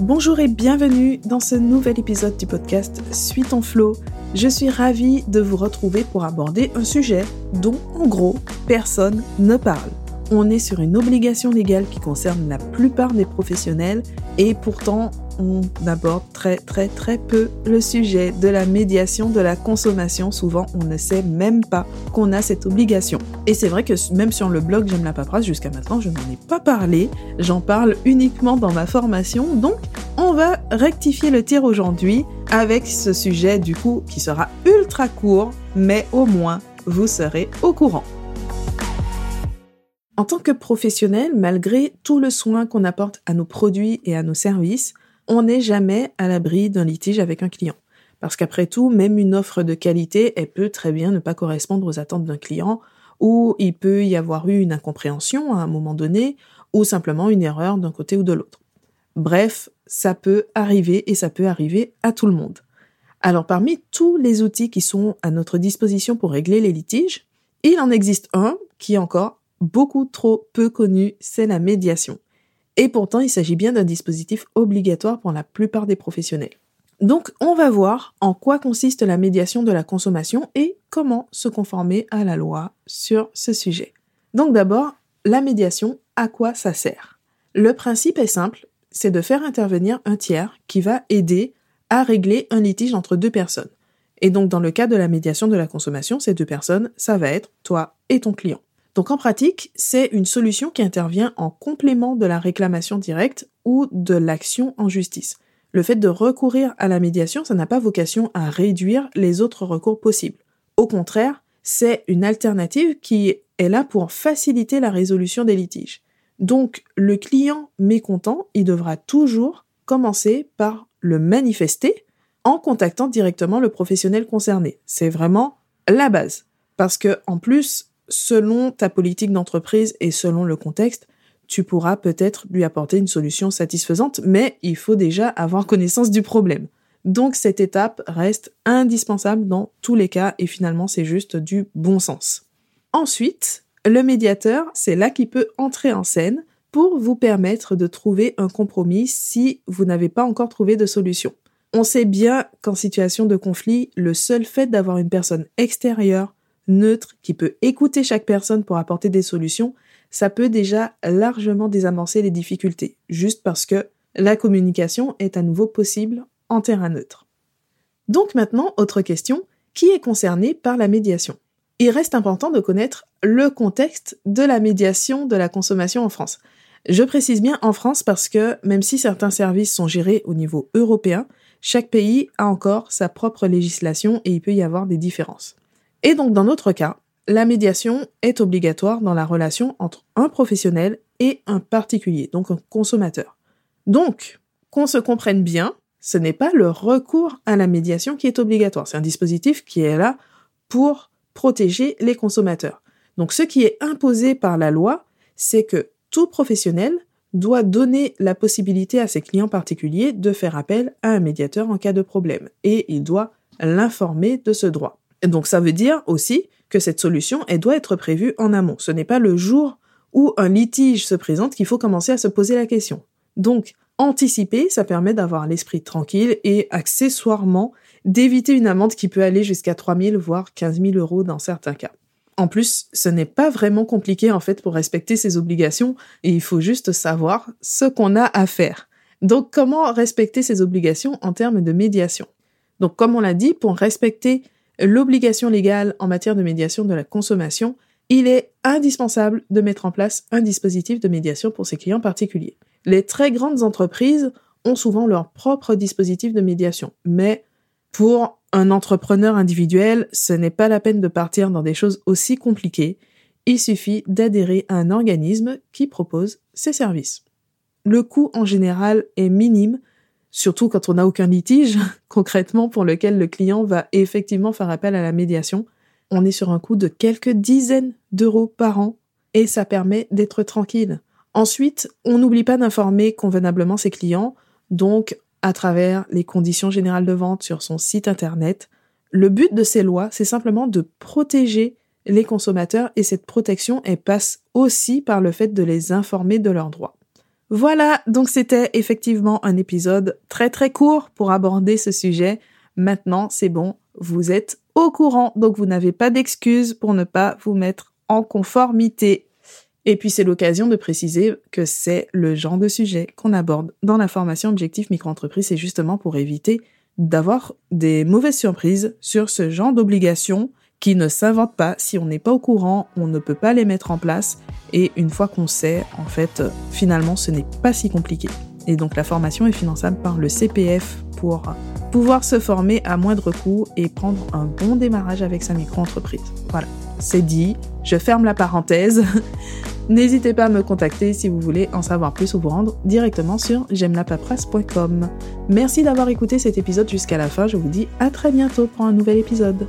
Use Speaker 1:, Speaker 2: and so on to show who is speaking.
Speaker 1: Bonjour et bienvenue dans ce nouvel épisode du podcast Suis ton flow. Je suis ravie de vous retrouver pour aborder un sujet dont, en gros, personne ne parle. On est sur une obligation légale qui concerne la plupart des professionnels et pourtant on aborde très très très peu le sujet de la médiation de la consommation. Souvent, on ne sait même pas qu'on a cette obligation. Et c'est vrai que même sur le blog J'aime la paperasse, jusqu'à maintenant, je n'en ai pas parlé. J'en parle uniquement dans ma formation. Donc, on va rectifier le tir aujourd'hui avec ce sujet du coup qui sera ultra court, mais au moins, vous serez au courant. En tant que professionnel, malgré tout le soin qu'on apporte à nos produits et à nos services, on n'est jamais à l'abri d'un litige avec un client. Parce qu'après tout, même une offre de qualité, elle peut très bien ne pas correspondre aux attentes d'un client, ou il peut y avoir eu une incompréhension à un moment donné, ou simplement une erreur d'un côté ou de l'autre. Bref, ça peut arriver et ça peut arriver à tout le monde. Alors parmi tous les outils qui sont à notre disposition pour régler les litiges, il en existe un qui encore beaucoup trop peu connu, c'est la médiation. Et pourtant, il s'agit bien d'un dispositif obligatoire pour la plupart des professionnels. Donc, on va voir en quoi consiste la médiation de la consommation et comment se conformer à la loi sur ce sujet. Donc d'abord, la médiation, à quoi ça sert? Le principe est simple, c'est de faire intervenir un tiers qui va aider à régler un litige entre deux personnes. Et donc dans le cas de la médiation de la consommation, ces deux personnes, ça va être toi et ton client. Donc en pratique, c'est une solution qui intervient en complément de la réclamation directe ou de l'action en justice. Le fait de recourir à la médiation, ça n'a pas vocation à réduire les autres recours possibles. Au contraire, c'est une alternative qui est là pour faciliter la résolution des litiges. Donc le client mécontent, il devra toujours commencer par le manifester en contactant directement le professionnel concerné. C'est vraiment la base. Parce que, en plus, selon ta politique d'entreprise et selon le contexte, tu pourras peut-être lui apporter une solution satisfaisante, mais il faut déjà avoir connaissance du problème. Donc cette étape reste indispensable dans tous les cas et finalement c'est juste du bon sens. Ensuite, le médiateur, c'est là qui peut entrer en scène pour vous permettre de trouver un compromis si vous n'avez pas encore trouvé de solution. On sait bien qu'en situation de conflit, le seul fait d'avoir une personne extérieure neutre, qui peut écouter chaque personne pour apporter des solutions, ça peut déjà largement désamorcer les difficultés, juste parce que la communication est à nouveau possible en terrain neutre. Donc maintenant, autre question, qui est concerné par la médiation? Il reste important de connaître le contexte de la médiation de la consommation en France. Je précise bien en France parce que même si certains services sont gérés au niveau européen, chaque pays a encore sa propre législation et il peut y avoir des différences. Et donc dans notre cas, la médiation est obligatoire dans la relation entre un professionnel et un particulier, donc un consommateur. Donc, qu'on se comprenne bien, ce n'est pas le recours à la médiation qui est obligatoire, c'est un dispositif qui est là pour protéger les consommateurs. Donc ce qui est imposé par la loi, c'est que tout professionnel doit donner la possibilité à ses clients particuliers de faire appel à un médiateur en cas de problème, et il doit l'informer de ce droit donc ça veut dire aussi que cette solution, elle doit être prévue en amont. Ce n'est pas le jour où un litige se présente qu'il faut commencer à se poser la question. Donc, anticiper, ça permet d'avoir l'esprit tranquille et accessoirement d'éviter une amende qui peut aller jusqu'à 3 000 voire 15 000 euros dans certains cas. En plus, ce n'est pas vraiment compliqué en fait pour respecter ses obligations et il faut juste savoir ce qu'on a à faire. Donc comment respecter ses obligations en termes de médiation? Donc comme on l'a dit, pour respecter l'obligation légale en matière de médiation de la consommation, il est indispensable de mettre en place un dispositif de médiation pour ses clients particuliers. Les très grandes entreprises ont souvent leur propre dispositif de médiation, mais pour un entrepreneur individuel, ce n'est pas la peine de partir dans des choses aussi compliquées, il suffit d'adhérer à un organisme qui propose ses services. Le coût en général est minime, surtout quand on n'a aucun litige concrètement pour lequel le client va effectivement faire appel à la médiation. On est sur un coût de quelques dizaines d'euros par an et ça permet d'être tranquille. Ensuite, on n'oublie pas d'informer convenablement ses clients, donc à travers les conditions générales de vente sur son site internet. Le but de ces lois, c'est simplement de protéger les consommateurs et cette protection, passe aussi par le fait de les informer de leurs droits. Voilà, donc c'était effectivement un épisode très très court pour aborder ce sujet. Maintenant, c'est bon, vous êtes au courant, donc vous n'avez pas d'excuses pour ne pas vous mettre en conformité. Et puis c'est l'occasion de préciser que c'est le genre de sujet qu'on aborde dans la formation Objectif Micro-entreprise, c'est justement pour éviter d'avoir des mauvaises surprises sur ce genre d'obligations qui ne s'inventent pas. Si on n'est pas au courant, on ne peut pas les mettre en place. Et une fois qu'on sait, en fait, finalement, ce n'est pas si compliqué. Et donc la formation est finançable par le CPF pour pouvoir se former à moindre coût et prendre un bon démarrage avec sa micro-entreprise. Voilà, c'est dit, je ferme la parenthèse. N'hésitez pas à me contacter si vous voulez en savoir plus ou vous rendre directement sur j'aime-la-paperasse.com. Merci d'avoir écouté cet épisode jusqu'à la fin, je vous dis à très bientôt pour un nouvel épisode.